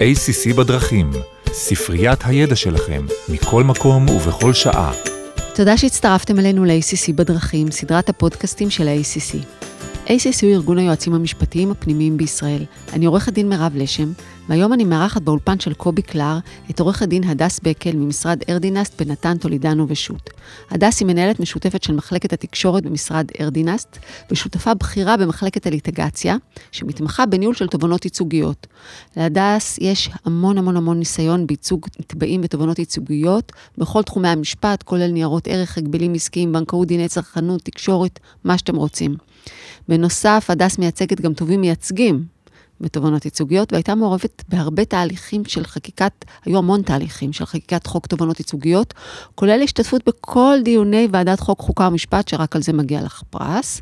ACC בדרכים, ספריית הידע שלכם, מכל מקום ובכל שעה. תודה שהצטרפתם אלינו ל-ACC בדרכים, סדרת הפודקאסטים של ה-ACC. ACC הוא ארגון היועצים המשפטיים הפנימיים בישראל. אני עורכת דין מירב לשם, והיום אני מארחת באולפן של קובי קלר את עורכת דין הדס בקל ממשרד ארדינסט בנתן טולידנו ושות'. הדס היא מנהלת משותפת של מחלקת התקשורת במשרד ארדינסט, ושותפה בכירה במחלקת הליטיגציה, שמתמחה בניהול של תובענות ייצוגיות. להדס יש המון המון המון ניסיון בייצוג נתבעים בתובענות ייצוגיות, בכל תחומי המשפט, כולל ניירות ערך, הגבלים עסקיים, בנקאות, דיני צרכנות, תקשורת, מה שאתם רוצים. בנוסף, הדס מייצגת גם תובעים מייצגים בתובענות ייצוגיות, והייתה מעורבת בהרבה תהליכים של חקיקת, היו המון תהליכים של חקיקת חוק תובענות ייצוגיות, כולל השתתפות בכל דיוני ועדת חוק, חוקה ומשפט, שרק על זה מגיע לך פרס.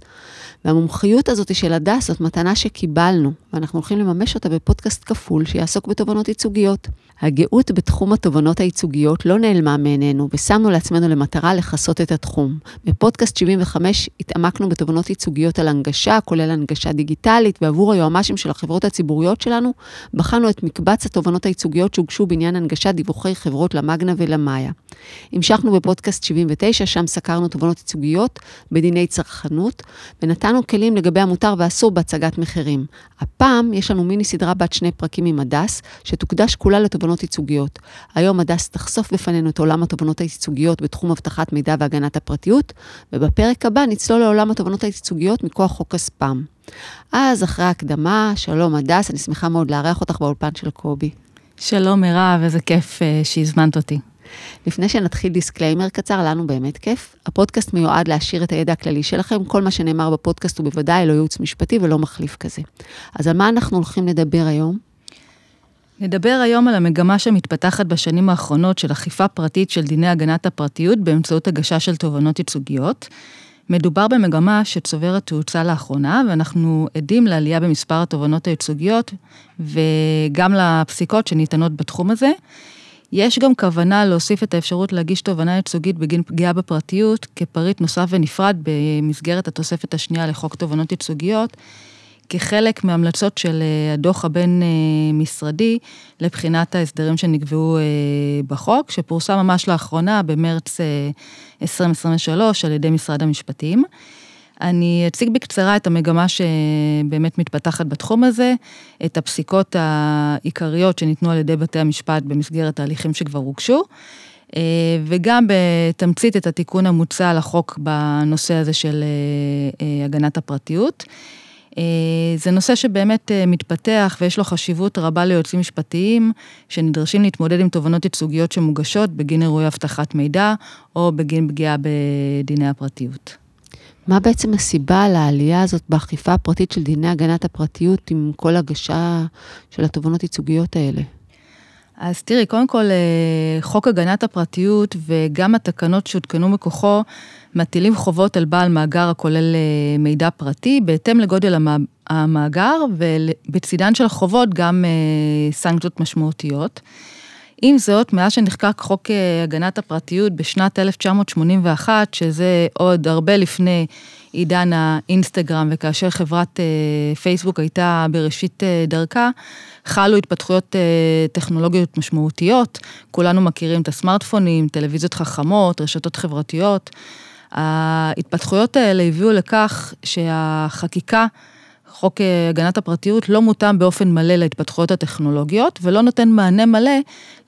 והמומחיות הזאת של הדס זאת מתנה שקיבלנו, ואנחנו הולכים לממש אותה בפודקאסט כפול שיעסוק בתובענות ייצוגיות. הגאות בתחום התובענות הייצוגיות לא נעלמה מעינינו, ושמנו לעצמנו למטרה לכסות את התחום. בפודקאסט 75 התעמקנו בתובענות ייצוגיות על הנגשה, כולל הנגשה דיגיטלית, ועבור היועמ"שים של החברות הציבוריות שלנו, בחנו את מקבץ התובענות הייצוגיות שהוגשו בעניין הנגשת דיווחי חברות למאגנה ולמאיה. המשכנו בפודקאסט 79, שם סקרנו תובענות ייצוגיות בדיני צרכנות, ונתנו כלים לגבי המותר והאסור בהצגת מחירים. הפעם יש לנו מיני סדרה בת שני פרקים עם הדס, שתוקדש כולה לתובענות ייצוגיות. היום הדס תחשוף בפנינו את עולם התובענות הייצוגיות בתחום אבטחת מידע והגנת הפרטיות, ובפרק הבא נצלול לעולם התובענות הייצוגיות מכוח חוק הספאם. אז אחרי ההקדמה, שלום הדס, אני שמחה מאוד לארח אותך באולפן של קובי. שלום מירב, איזה כיף uh, שהזמנת אותי. לפני שנתחיל disclaimer קצר, לנו באמת כיף. הפודקאסט מיועד להעשיר את הידע הכללי שלכם, כל מה שנאמר בפודקאסט הוא בוודאי לא ייעוץ משפטי ולא מחליף כזה. אז על מה אנחנו הולכים לדבר היום? נדבר היום על המגמה שמתפתחת בשנים האחרונות של אכיפה פרטית של דיני הגנת הפרטיות באמצעות הגשה של תובענות ייצוגיות. מדובר במגמה שצוברת תאוצה לאחרונה, ואנחנו עדים לעלייה במספר התובענות הייצוגיות וגם לפסיקות שניתנות בתחום הזה. יש גם כוונה להוסיף את האפשרות להגיש תובענה ייצוגית בגין פגיעה בפרטיות כפריט נוסף ונפרד במסגרת התוספת השנייה לחוק תובענות ייצוגיות, כחלק מהמלצות של אה, הדוח הבין-משרדי לבחינת ההסדרים שנקבעו אה, בחוק, שפורסם ממש לאחרונה, במרץ 2023, אה, על ידי משרד המשפטים. אני אציג בקצרה את המגמה שבאמת מתפתחת בתחום הזה, את הפסיקות העיקריות שניתנו על ידי בתי המשפט במסגרת ההליכים שכבר הוגשו, וגם בתמצית את התיקון המוצע לחוק בנושא הזה של הגנת הפרטיות. אה, זה נושא שבאמת אה, מתפתח ויש לו חשיבות רבה ליועצים משפטיים שנדרשים להתמודד עם תובענות ייצוגיות שמוגשות בגין אירועי אבטחת מידע או בגין פגיעה בדיני הפרטיות. מה בעצם הסיבה לעלייה הזאת באכיפה הפרטית של דיני הגנת הפרטיות עם כל הגשה של התובענות ייצוגיות האלה? אז תראי, קודם כל, אה, חוק הגנת הפרטיות וגם התקנות שהותקנו מכוחו מטילים חובות על בעל מאגר הכולל אה, מידע פרטי, בהתאם לגודל המאגר, ובצידן של החובות גם אה, סנקציות משמעותיות. עם זאת, מאז שנחקק חוק הגנת הפרטיות בשנת 1981, שזה עוד הרבה לפני עידן האינסטגרם, וכאשר חברת פייסבוק הייתה בראשית דרכה, חלו התפתחויות אה, טכנולוגיות משמעותיות, כולנו מכירים את הסמארטפונים, טלוויזיות חכמות, רשתות חברתיות. ההתפתחויות האלה הביאו לכך שהחקיקה, חוק אה, הגנת הפרטיות, לא מותאם באופן מלא להתפתחויות הטכנולוגיות, ולא נותן מענה מלא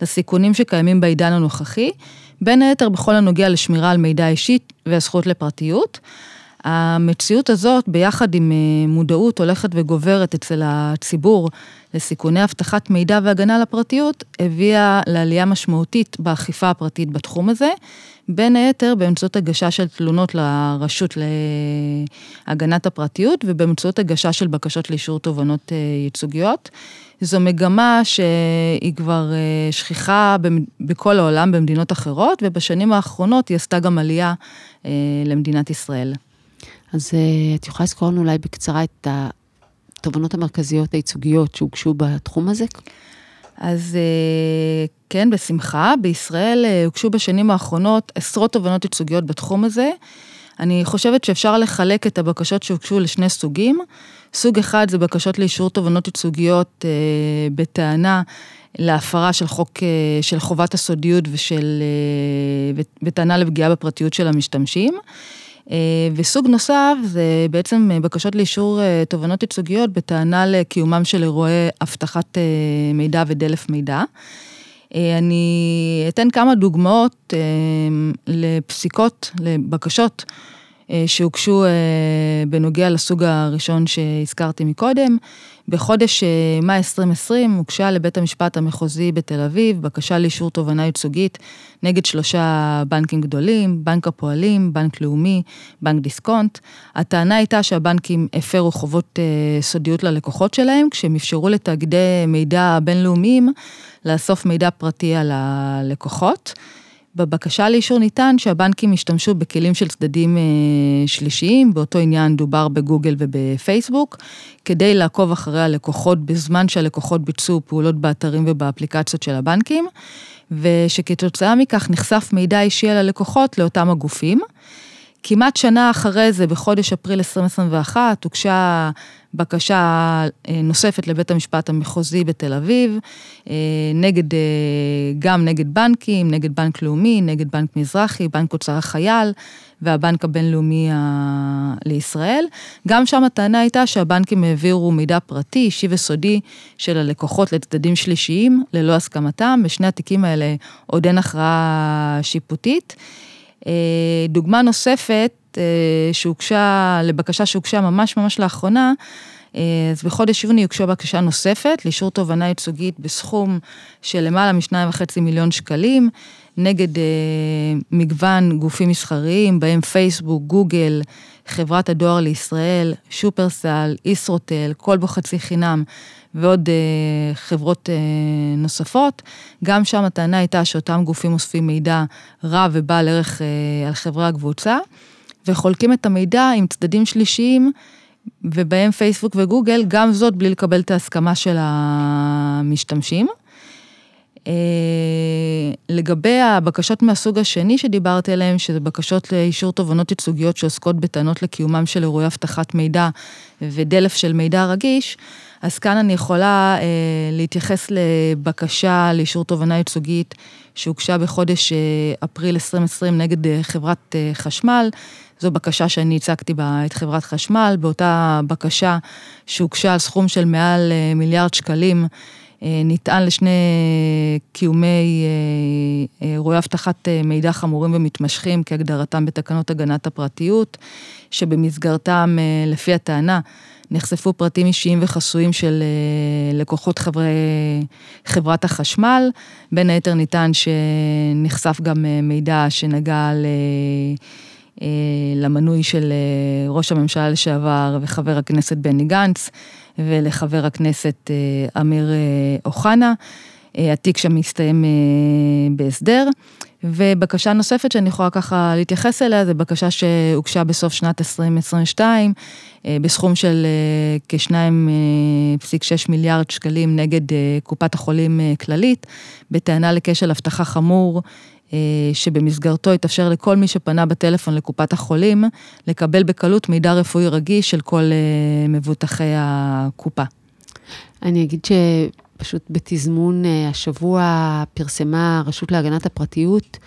לסיכונים שקיימים בעידן הנוכחי, בין היתר בכל הנוגע לשמירה על מידע אישי והזכות לפרטיות. המציאות הזאת, ביחד עם אה, מודעות הולכת וגוברת אצל הציבור לסיכוני אבטחת מידע והגנה לפרטיות, הביאה לעלייה משמעותית באכיפה הפרטית בתחום הזה, בין היתר באמצעות הגשה של תלונות לרשות להגנת הפרטיות ובאמצעות הגשה של בקשות לאישור תובענות אה, ייצוגיות. זו מגמה שהיא כבר אה, שכיחה בכל העולם במדינות אחרות, ובשנים האחרונות היא עשתה גם עלייה למדינת ישראל. אז אה, את יכולה לזכור לנו אולי בקצרה את התובנות המרכזיות הייצוגיות שהוגשו בתחום הזה? אז אה, כן, בשמחה. בישראל אה, הוגשו בשנים האחרונות עשרות תובנות ייצוגיות בתחום הזה. אני חושבת שאפשר לחלק את הבקשות שהוגשו לשני סוגים. סוג אחד זה בקשות לאישור תובענות ייצוגיות אה, בטענה להפרה של חוק, אה, של חובת הסודיות ושל, אה, בטענה לפגיעה בפרטיות של המשתמשים. אה, וסוג נוסף זה בעצם בקשות לאישור אה, תובענות ייצוגיות בטענה לקיומם של אירועי אבטחת אה, מידע ודלף מידע. אה, אני אתן כמה דוגמאות אה, לפסיקות, לבקשות אה, שהוגשו בנוגע לסוג הראשון שהזכרתי מקודם. בחודש מאי 2020 הוגשה לבית המשפט המחוזי בתל אביב בקשה לאישור תובענה ייצוגית נגד שלושה בנקים גדולים, בנק הפועלים, בנק לאומי, בנק דיסקונט. הטענה הייתה שהבנקים הפרו חובות סודיות ללקוחות שלהם, כשהם אפשרו לתאגידי מידע בינלאומיים לאסוף מידע פרטי על הלקוחות. בבקשה לאישור ניתן שהבנקים ישתמשו בכלים של צדדים אה, שלישיים, באותו עניין דובר בגוגל ובפייסבוק, כדי לעקוב אחרי הלקוחות בזמן שהלקוחות ביצעו פעולות באתרים ובאפליקציות של הבנקים, ושכתוצאה מכך נחשף מידע אישי על הלקוחות לאותם הגופים. כמעט שנה אחרי זה, בחודש אפריל 2021, הוגשה בקשה אה, נוספת לבית המשפט המחוזי בתל אביב, אה, נגד, אה, גם נגד בנקים, נגד בנק לאומי, נגד בנק מזרחי, בנק אוצר החייל והבנק הבינלאומי לישראל. גם שם הטענה הייתה שהבנקים העבירו מידע פרטי, אישי וסודי של הלקוחות לצדדים שלישיים, ללא הסכמתם. בשני התיקים האלה עוד אין הכרעה שיפוטית. דוגמה נוספת אה, שהוגשה, לבקשה שהוגשה ממש ממש לאחרונה, אה, אז בחודש יוני הוגשה בקשה נוספת לאישור תובענה ייצוגית בסכום של למעלה משניים וחצי מיליון שקלים, נגד אה, מגוון גופים מסחריים, בהם פייסבוק, גוגל, חברת הדואר לישראל, שופרסל, ישרוטל, כלבו חצי חינם ועוד אה, חברות אה, נוספות. גם שם הטענה הייתה שאותם גופים אוספים מידע רב ובעל ערך אה, על חברי הקבוצה. וחולקים את המידע עם צדדים שלישיים, ובהם פייסבוק וגוגל, גם זאת בלי לקבל את ההסכמה של המשתמשים. אה, לגבי הבקשות מהסוג השני שדיברתי עליהן, שזה בקשות לאישור תובענות ייצוגיות שעוסקות בטענות לקיומם של אירועי אבטחת מידע ודלף של מידע רגיש, אז כאן אני יכולה אה, להתייחס לבקשה לאישור תובענה ייצוגית שהוגשה בחודש אה, אפריל 2020 נגד אה, חברת אה, חשמל. זו בקשה שאני הצגתי בה את חברת חשמל, באותה בקשה שהוגשה על סכום של מעל אה, מיליארד שקלים, נטען לשני קיומי אה, אירועי אבטחת מידע חמורים ומתמשכים כהגדרתם בתקנות הגנת הפרטיות, שבמסגרתם, לפי הטענה, נחשפו פרטים אישיים וחסויים של לקוחות חברי חברת החשמל. בין היתר ניתן שנחשף גם מידע שנגע ל... אה, למנוי של אה, ראש הממשלה לשעבר וחבר הכנסת בני גנץ ולחבר הכנסת אה, אמיר אוחנה. התיק שם מסתיים בהסדר. ובקשה נוספת שאני יכולה ככה להתייחס אליה, זו בקשה שהוגשה בסוף שנת 2022, בסכום של כ-2.6 מיליארד שקלים נגד קופת החולים כללית, בטענה לכשל אבטחה חמור אה, שבמסגרתו יתאפשר לכל מי שפנה בטלפון לקופת החולים, לקבל בקלות מידע רפואי רגיש של כל אה, מבוטחי הקופה. אני אגיד שפשוט בתזמון אה, השבוע פרסמה הרשות להגנת הפרטיות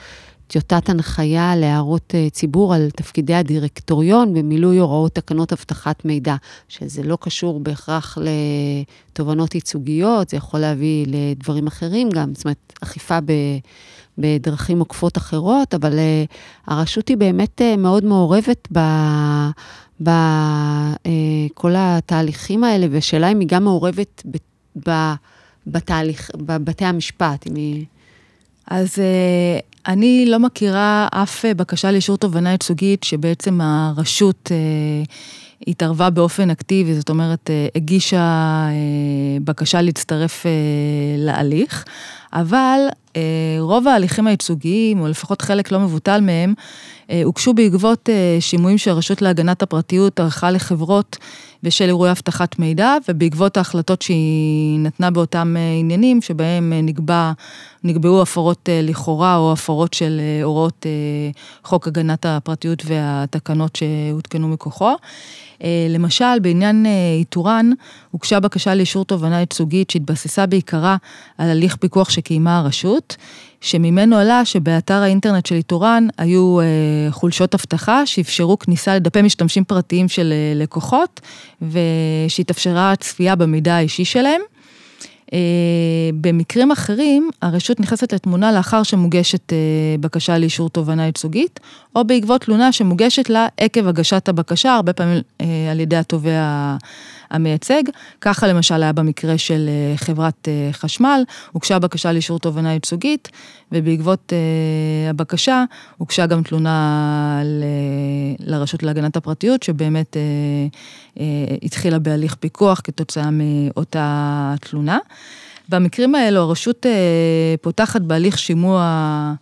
טיוטת הנחיה להערות ציבור על תפקידי הדירקטוריון במילוי הוראות תקנות אבטחת מידע, שזה לא קשור בהכרח לתובנות ייצוגיות, זה יכול להביא לדברים אחרים גם, זאת אומרת, אכיפה ב... בדרכים עוקפות אחרות, אבל uh, הרשות היא באמת uh, מאוד מעורבת בכל uh, התהליכים האלה, והשאלה אם היא גם מעורבת ב, ב, בתהליך, בבתי המשפט, אם היא... אז uh, אני לא מכירה אף בקשה לאישור תובענה ייצוגית שבעצם הרשות uh, התערבה באופן אקטיבי, זאת אומרת, הגישה בקשה להצטרף להליך, אבל רוב ההליכים הייצוגיים, או לפחות חלק לא מבוטל מהם, הוגשו בעקבות שימועים שהרשות להגנת הפרטיות ערכה לחברות בשל אירועי אבטחת מידע, ובעקבות ההחלטות שהיא נתנה באותם עניינים, שבהם נקבע, נקבעו הפרות לכאורה או הפרות של הוראות חוק הגנת הפרטיות והתקנות שהותקנו מכוחו. אה, למשל, בעניין אה, איתורן, הוגשה בקשה לאישור תובענה ייצוגית שהתבססה בעיקרה על הליך פיקוח שקיימה הרשות, שממנו עלה שבאתר האינטרנט של איתורן היו אה, חולשות אבטחה שאפשרו כניסה לדפי משתמשים פרטיים של לקוחות, ושהתאפשרה צפייה במידע האישי שלהם. אה, במקרים אחרים, הרשות נכנסת לתמונה לאחר שמוגשת אה, בקשה לאישור תובענה ייצוגית, או בעקבות תלונה שמוגשת לה עקב הגשת הבקשה, הרבה פעמים אה, על ידי התובע המייצג. ככה למשל היה במקרה של אה, חברת אה, חשמל, הוגשה בקשה לאישור תובענה ייצוגית, ובעקבות אה, הבקשה הוגשה גם תלונה ל, לרשות להגנת הפרטיות, שבאמת התחילה בהליך פיקוח כתוצאה מאותה תלונה. במקרים האלו הרשות פותחת בהליך שימוע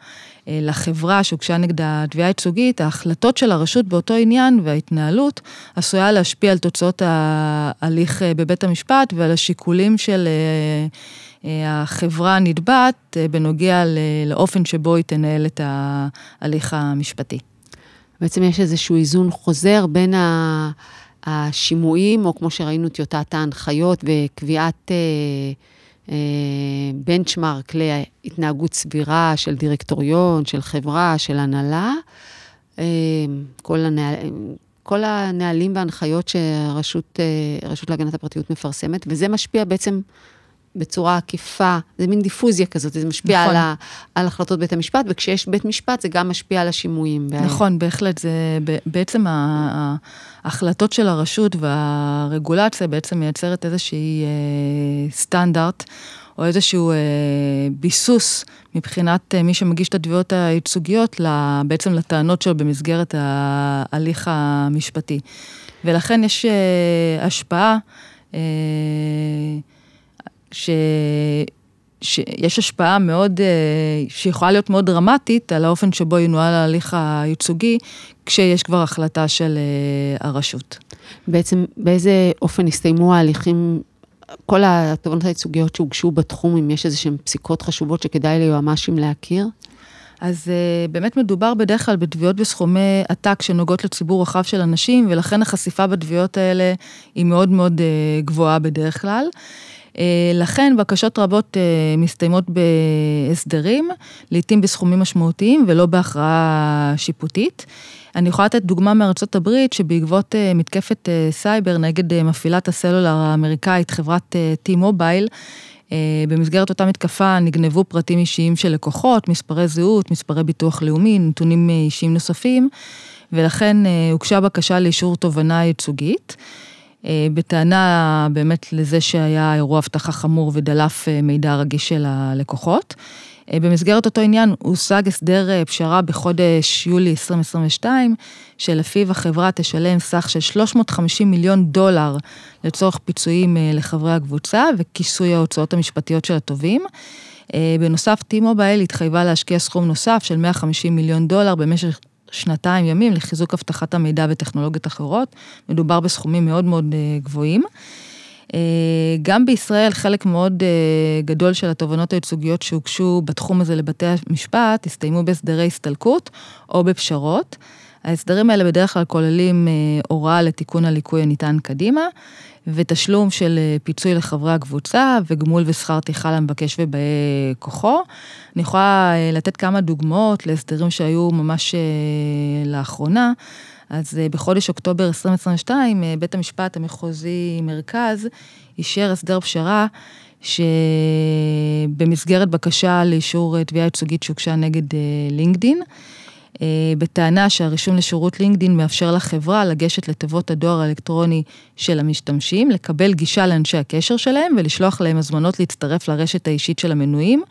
לחברה שהוגשה נגדה תביעה ייצוגית, ההחלטות של הרשות באותו עניין וההתנהלות עשויה להשפיע על תוצאות ההליך אה, בבית המשפט ועל השיקולים של אה, החברה הנתבעת בנוגע לאופן שבו היא תנהל את ההליך המשפטי. בעצם יש איזשהו איזון חוזר בין השימועים, או כמו שראינו טיוטת ההנחיות וקביעת... בנצ'מארק אה, להתנהגות סבירה של דירקטוריון, של חברה, של הנהלה. אה, כל, הנהל, כל הנהלים וההנחיות שהרשות אה, להגנת הפרטיות מפרסמת, וזה משפיע בעצם בצורה עקיפה, זה מין דיפוזיה כזאת, זה משפיע נכון. על, ה, על החלטות בית המשפט, וכשיש בית משפט זה גם משפיע על השימועים. נכון, בהחלט, זה בעצם ההחלטות של הרשות והרגולציה בעצם מייצרת איזושהי אה, סטנדרט. או איזשהו אה, ביסוס מבחינת אה, מי שמגיש את התביעות הייצוגיות, בעצם לטענות שלו במסגרת ההליך המשפטי. ולכן יש אה, השפעה אה, ש... שיש השפעה מאוד, אה, שיכולה להיות מאוד דרמטית על האופן שבו ינוהל ההליך הייצוגי, כשיש כבר החלטה של אה, הרשות. בעצם באיזה אופן הסתיימו ההליכים, כל התובנות הייצוגיות שהוגשו בתחום, אם יש איזה שהן פסיקות חשובות שכדאי ליועמ"שים להכיר? אז uh, באמת מדובר בדרך כלל בתביעות בסכומי עתק שנוגעות לציבור רחב של אנשים, ולכן החשיפה בתביעות האלה היא מאוד מאוד uh, גבוהה בדרך כלל. אה, לכן בקשות רבות אה, מסתיימות בהסדרים, לעתים בסכומים משמעותיים ולא בהכרעה שיפוטית. אני יכולה לתת דוגמה מארצות הברית, שבעקבות אה, מתקפת סייבר נגד מפעילת הסלולר האמריקאית, חברת T-Mobile, במסגרת אותה מתקפה נגנבו פרטים אישיים של לקוחות, מספרי זהות, מספרי ביטוח לאומי, נתונים אישיים נוספים, ולכן הוגשה בקשה לאישור תובנה ייצוגית. אה, בטענה באמת לזה שהיה אירוע אבטחה חמור ודלף אה, מידע רגיש של הלקוחות. אה, במסגרת אותו עניין הושג הסדר פשרה בחודש יולי 2022, שלפיו החברה תשלם סך של 350 מיליון דולר לצורך פיצויים לחברי הקבוצה וכיסוי ההוצאות המשפטיות של התובעים. בנוסף, T-Mobile התחייבה להשקיע סכום נוסף של 150 מיליון דולר במשך שנתיים ימים לחיזוק אבטחת המידע וטכנולוגיות אחרות. מדובר בסכומים מאוד מאוד אה, גבוהים. אה, גם בישראל חלק מאוד אה, גדול של התובענות הייצוגיות שהוגשו בתחום הזה לבתי המשפט הסתיימו בהסדרי הסתלקות או בפשרות. ההסדרים האלה בדרך כלל כוללים הוראה לתיקון הליקוי הניתן קדימה, ותשלום של אה, פיצוי לחברי הקבוצה וגמול ושכר טרחה למבקש ובאי כוחו. אני יכולה אה, לתת כמה דוגמאות להסדרים שהיו ממש אה, לאחרונה. אז בחודש אוקטובר 2022, בית המשפט המחוזי מרכז אישר הסדר פשרה שבמסגרת בקשה לאישור תביעה ייצוגית שהוגשה נגד לינקדין. אה, בטענה שהרישום לשירות לינקדין מאפשר לחברה לגשת לתיבות הדואר האלקטרוני של המשתמשים, לקבל גישה לאנשי הקשר שלהם ולשלוח להם הזמנות להצטרף לרשת האישית של המנויים,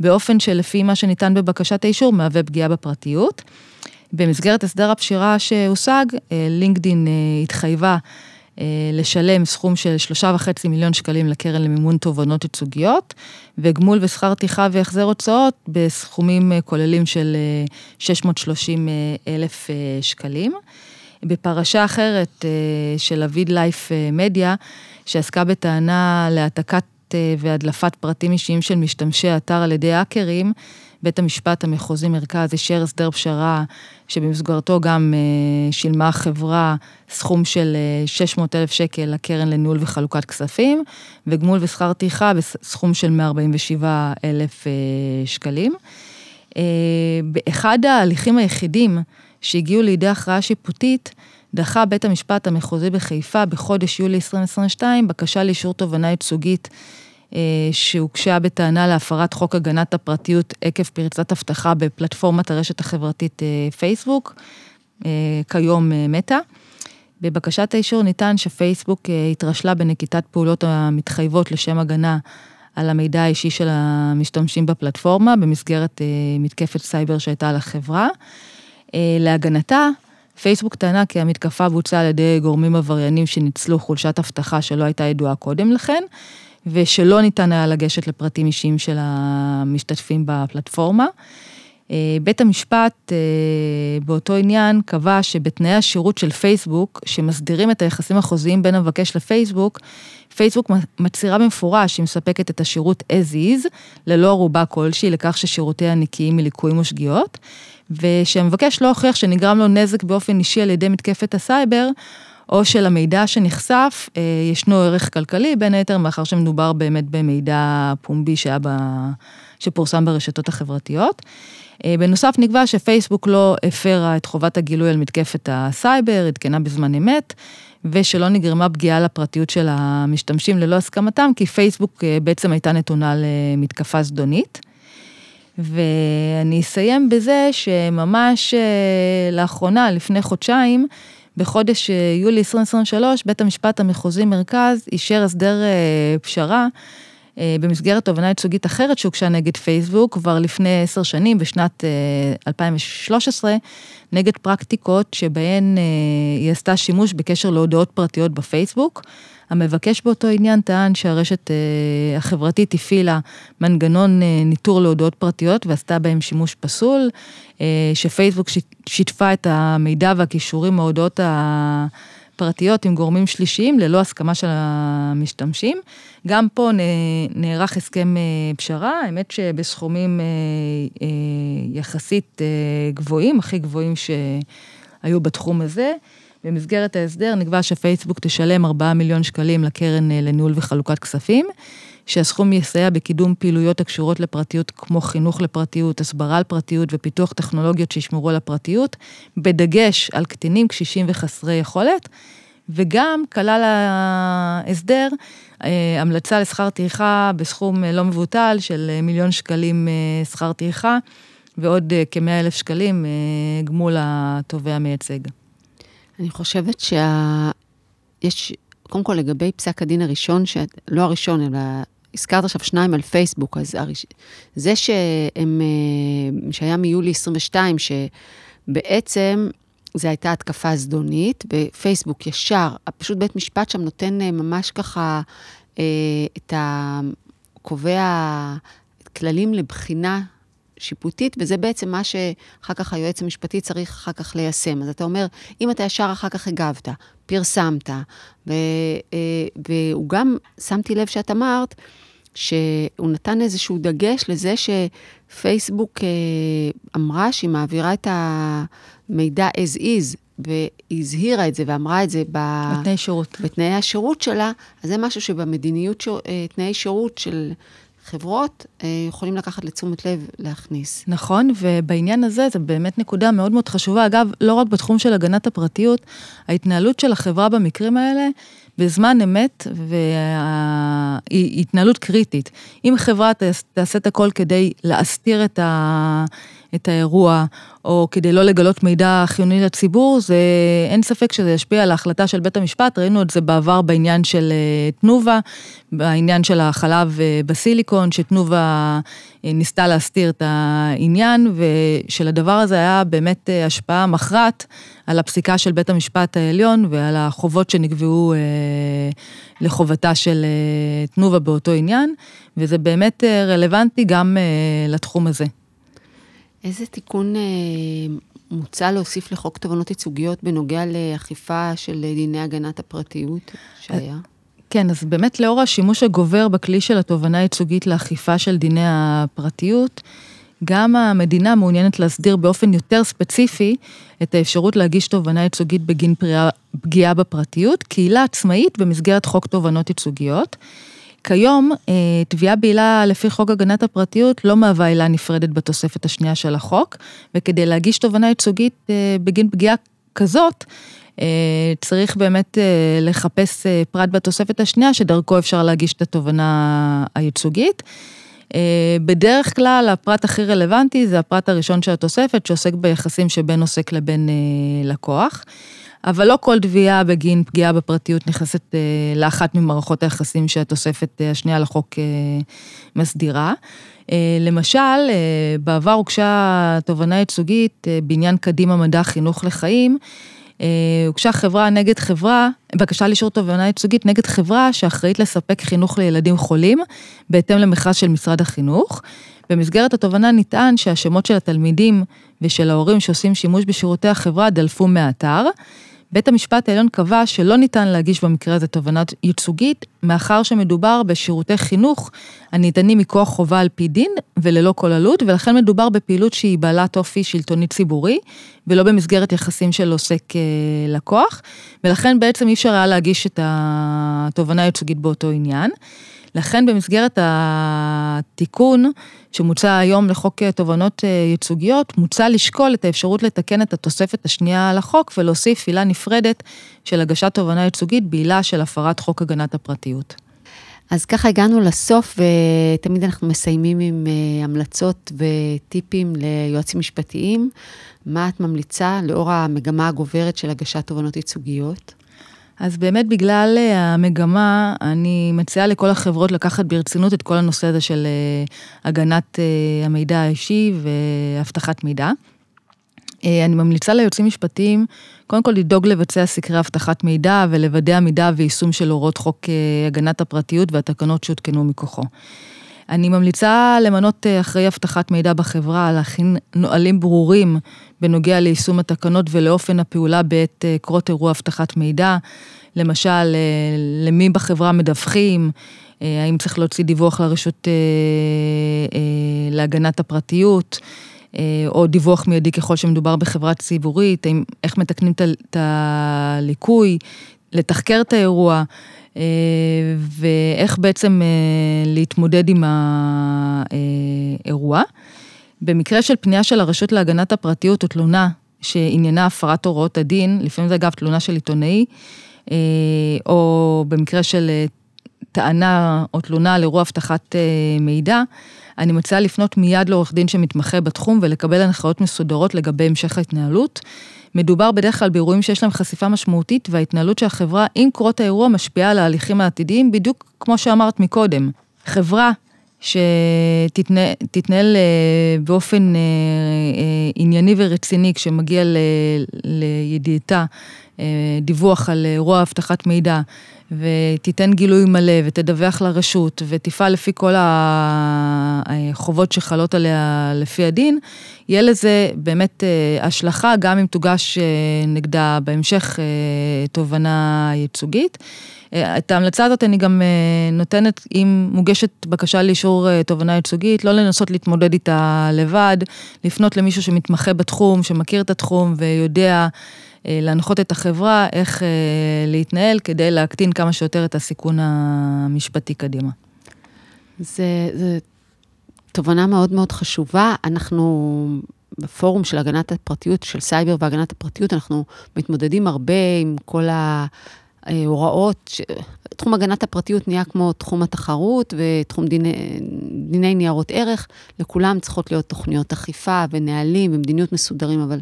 באופן שלפי מה שניתן בבקשת האישור מהווה פגיעה בפרטיות. במסגרת הסדר הפשירה שהושג, אה, לינקדין אה, התחייבה לשלם סכום של שלושה וחצי מיליון שקלים לקרן למימון תובענות ייצוגיות, וגמול ושכר טרחה והחזר הוצאות בסכומים כוללים של 630 אלף שקלים. בפרשה אחרת של אביד לייף מדיה, שעסקה בטענה להעתקת והדלפת פרטים אישיים של משתמשי האתר על ידי האקרים, בית המשפט המחוזי מרכז אישר הסדר פשרה שבמסגרתו גם אה, שילמה החברה סכום של 600 אה, אלף שקל לקרן לניהול וחלוקת כספים, וגמול ושכר טרחה בסכום של 147 אלף אה, שקלים. באחד ההליכים היחידים שהגיעו לידי הכרעה שיפוטית, דחה בית המשפט המחוזי בחיפה בחודש יולי 2022 בקשה לאישור תובענה ייצוגית אה, שהוגשה בטענה להפרת חוק הגנת הפרטיות עקב פרצת אבטחה בפלטפורמת הרשת החברתית אה, פייסבוק, אה, כיום מטא. בבקשת האישור ניתן שפייסבוק התרשלה בנקיטת פעולות המתחייבות לשם הגנה על המידע האישי של המשתמשים בפלטפורמה במסגרת מתקפת סייבר שהייתה על החברה. להגנתה, פייסבוק טענה כי המתקפה בוצעה על ידי גורמים עבריינים שניצלו חולשת אבטחה שלא הייתה ידועה קודם לכן, ושלא ניתן היה לגשת לפרטים אישיים של המשתתפים בפלטפורמה. אה, בית המשפט אה, באותו עניין קבע שבתנאי השירות של פייסבוק, שמסדירים את היחסים החוזיים בין המבקש לפייסבוק, פייסבוק מצהירה במפורש שהיא מספקת את השירות as is, ללא ערובה כלשהי לכך ששירותיה נקיים מליקויים או שגיאות, ושהמבקש לא הוכיח שנגרם לו נזק באופן אישי על ידי מתקפת הסייבר, או שלמידע שנחשף אה, ישנו ערך כלכלי, בין היתר מאחר שמדובר באמת במידע פומבי שהיה ב... שפורסם ברשתות החברתיות. אה, בנוסף נקבע שפייסבוק לא הפרה את חובת הגילוי על מתקפת הסייבר, עדכנה בזמן אמת, ושלא נגרמה פגיעה לפרטיות של המשתמשים ללא הסכמתם, כי פייסבוק אה, בעצם הייתה נתונה למתקפה זדונית. ואני אסיים בזה שממש לאחרונה, לפני חודשיים, בחודש אה, יולי 2023, בית המשפט המחוזי מרכז אישר הסדר אה, פשרה אה, במסגרת תובנה ייצוגית אחרת שהוגשה נגד פייסבוק כבר לפני עשר שנים, בשנת 2013, נגד פרקטיקות שבהן היא עשתה שימוש בקשר להודעות פרטיות בפייסבוק. המבקש באותו עניין טען שהרשת אה, החברתית הפעילה מנגנון אה, ניטור להודעות פרטיות ועשתה בהם שימוש פסול, אה, שפייסבוק שיתפה את המידע והכישורים מההודעות הפרטיות עם גורמים שלישיים ללא הסכמה של המשתמשים. גם פה נערך הסכם פשרה, האמת שבסכומים יחסית גבוהים, הכי גבוהים שהיו בתחום הזה. במסגרת ההסדר נקבע שפייסבוק תשלם 4 מיליון שקלים לקרן אה, לניהול וחלוקת כספים, שהסכום יסייע בקידום פעילויות הקשורות לפרטיות כמו חינוך לפרטיות, הסברה על פרטיות ופיתוח טכנולוגיות שישמרו על הפרטיות, בדגש על קטינים, קשישים וחסרי יכולת, וגם כלל ההסדר אה, המלצה לשכר טרחה בסכום אה, לא מבוטל של מיליון שקלים שכר טרחה ועוד כמאה אלף שקלים גמול התובע המייצג. אני חושבת שיש, קודם כל לגבי פסק הדין הראשון, ש... לא הראשון, אלא הזכרת עכשיו שניים על פייסבוק, אז הראש... זה שהם, אה, שהיה מיולי 22, שבעצם זו הייתה התקפה זדונית, בפייסבוק ישר, פשוט בית משפט שם נותן אה, ממש ככה אה, את ה... קובע כללים לבחינה שיפוטית, וזה בעצם מה שאחר כך היועץ המשפטי צריך אחר כך ליישם. אז אתה אומר, אם אתה ישר אחר כך הגבת, פרסמת, ו, אה, והוא גם, שמתי לב שאת אמרת, שהוא נתן איזשהו דגש לזה שפייסבוק אה, אמרה שהיא מעבירה את המידע as is, והזהירה את זה ואמרה את זה ב... בתנאי שירות. בתנאי השירות שלה, אז זה משהו שבמדיניות, ש... אה, תנאי שירות של חברות אה, יכולים לקחת לתשומת לב להכניס. נכון, ובעניין הזה זו באמת נקודה מאוד מאוד חשובה. אגב, לא רק בתחום של הגנת הפרטיות, ההתנהלות של החברה במקרים האלה בזמן אמת והיא התנהלות קריטית. אם חברה תעשה את הכל כדי להסתיר את את האירוע, או כדי לא לגלות מידע חיוני לציבור, זה אין ספק שזה ישפיע על ההחלטה של בית המשפט, ראינו את זה בעבר בעניין של אה, תנובה, בעניין של החלב אה, בסיליקון, שתנובה ניסתה להסתיר את העניין, ושלדבר הזה היה באמת השפעה מכרעת על הפסיקה של בית המשפט העליון ועל החובות שנקבעו לחובתה של תנובה באותו עניין, וזה באמת רלוונטי גם לתחום הזה. איזה תיקון אה, מוצע להוסיף לחוק תובענות ייצוגיות בנוגע לאכיפה של דיני הגנת הפרטיות שהיה? כן, אז באמת לאור השימוש הגובר בכלי של התובענה הייצוגית לאכיפה של דיני הפרטיות, גם המדינה מעוניינת להסדיר באופן יותר ספציפי את האפשרות להגיש תובענה ייצוגית בגין פגיעה בפרטיות, קהילה עצמאית במסגרת חוק תובענות ייצוגיות. כיום, אה, תביעה בעילה לפי חוק הגנת הפרטיות לא מהווה עילה נפרדת בתוספת השנייה של החוק, וכדי להגיש תובענה ייצוגית אה, בגין פגיעה כזאת, אה, צריך באמת לחפש פרט בתוספת השנייה, שדרכו אפשר להגיש את התובענה הייצוגית. בדרך כלל הפרט הכי רלוונטי זה הפרט הראשון של התוספת, שעוסק ביחסים שבין עוסק לבין לקוח. אבל לא כל תביעה בגין פגיעה בפרטיות נכנסת אה, לאחת ממערכות היחסים שהתוספת אה, השנייה לחוק אה, מסדירה. אה, למשל, אה, בעבר הוגשה תובענה ייצוגית אה, בעניין קדימה מדע חינוך לחיים. אה, הוגשה חברה נגד חברה, בקשה לאישור תובענה ייצוגית נגד חברה שאחראית לספק חינוך לילדים חולים, בהתאם למכרז של משרד החינוך. במסגרת התובענה נטען שהשמות של התלמידים ושל ההורים שעושים שימוש בשירותי החברה דלפו מהאתר. בית המשפט העליון קבע שלא ניתן להגיש במקרה הזה תובענה ייצוגית, מאחר שמדובר בשירותי חינוך הניתנים מכוח חובה על פי דין וללא כל עלות, ולכן מדובר בפעילות שהיא בעלת אופי שלטוני ציבורי, ולא במסגרת יחסים של עוסק אה, לקוח, ולכן בעצם אי אפשר היה להגיש את התובענה הייצוגית באותו עניין. לכן במסגרת התיקון שמוצע היום לחוק תובענות אה, ייצוגיות, מוצע לשקול את האפשרות לתקן את התוספת השנייה לחוק ולהוסיף עילה נפרדת של הגשת תובענה ייצוגית בעילה של הפרת חוק הגנת הפרטיות. אז ככה הגענו לסוף, ותמיד אנחנו מסיימים עם אה, המלצות וטיפים ליועצים משפטיים. מה את ממליצה לאור המגמה הגוברת של הגשת תובענות ייצוגיות? אז באמת בגלל אה, המגמה, אני מציעה לכל החברות לקחת ברצינות את כל הנושא הזה של אה, הגנת אה, המידע האישי ואבטחת מידע. אני ממליצה ליוצאים משפטיים, קודם כל לדאוג לבצע סקרי אבטחת מידע ולוודא עמידה ויישום של הוראות חוק הגנת הפרטיות והתקנות שהותקנו מכוחו. אני ממליצה למנות אחראי אבטחת מידע בחברה, להכין נהלים ברורים בנוגע ליישום התקנות ולאופן הפעולה בעת אה, קרות אירוע אבטחת מידע. למשל, אה, למי בחברה מדווחים, אה, האם צריך להוציא דיווח לרשות להגנת הפרטיות, או דיווח מיידי ככל שמדובר בחברה ציבורית, איך מתקנים את הליקוי, לתחקר את האירוע, ואיך בעצם להתמודד עם האירוע. במקרה של פנייה של הרשות להגנת הפרטיות או תלונה שעניינה הפרת הוראות הדין, לפעמים זה אגב תלונה של עיתונאי, אה, או במקרה של אה, טענה או תלונה על אירוע אבטחת אה, מידע, אני מציעה לפנות מיד לעורך דין שמתמחה בתחום ולקבל הנחיות מסודרות לגבי המשך ההתנהלות. מדובר בדרך כלל באירועים שיש להם חשיפה משמעותית וההתנהלות של החברה עם קרות האירוע משפיעה על ההליכים העתידיים, בדיוק כמו שאמרת מקודם. חברה שתתנהל אה, באופן אה, אה, ענייני ורציני כשמגיע לידיעתה דיווח על אירוע אבטחת מידע, ותיתן גילוי מלא ותדווח לרשות ותפעל לפי כל החובות שחלות עליה לפי הדין, יהיה לזה באמת השלכה גם אם תוגש נגדה בהמשך תובנה ייצוגית. את ההמלצה הזאת אני גם אה, נותנת, אם מוגשת בקשה לאישור אה, תובנה ייצוגית, לא לנסות להתמודד איתה לבד, לפנות למישהו שמתמחה בתחום, שמכיר את התחום ויודע אה, להנחות את החברה איך להתנהל כדי להקטין כמה שיותר את הסיכון המשפטי קדימה. זה, זה תובנה מאוד מאוד חשובה. אנחנו בפורום של הגנת הפרטיות, של סייבר והגנת הפרטיות, אנחנו מתמודדים הרבה עם כל ה... הוראות, ש... תחום הגנת הפרטיות נהיה כמו תחום התחרות ותחום דיני, דיני ניירות ערך, לכולם צריכות להיות תוכניות אכיפה ונהלים ומדיניות מסודרים, אבל אה,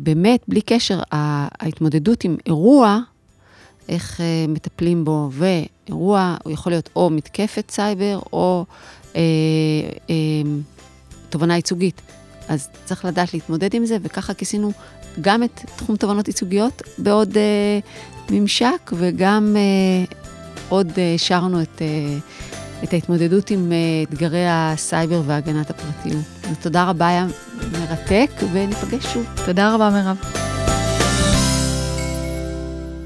באמת, בלי קשר, ההתמודדות עם אירוע, איך אה, מטפלים בו, ואירוע, הוא יכול להיות או מתקפת סייבר, או אה, אה, תובנה ייצוגית. אז צריך לדעת להתמודד עם זה, וככה כיסינו גם את תחום תובנות ייצוגיות בעוד אה, ממשק, וגם אה, עוד אה, השארנו את, אה, את ההתמודדות עם אה, אתגרי הסייבר והגנת הפרטיות. אז תודה רבה, היה מרתק, וניפגש שוב. תודה רבה, מירב.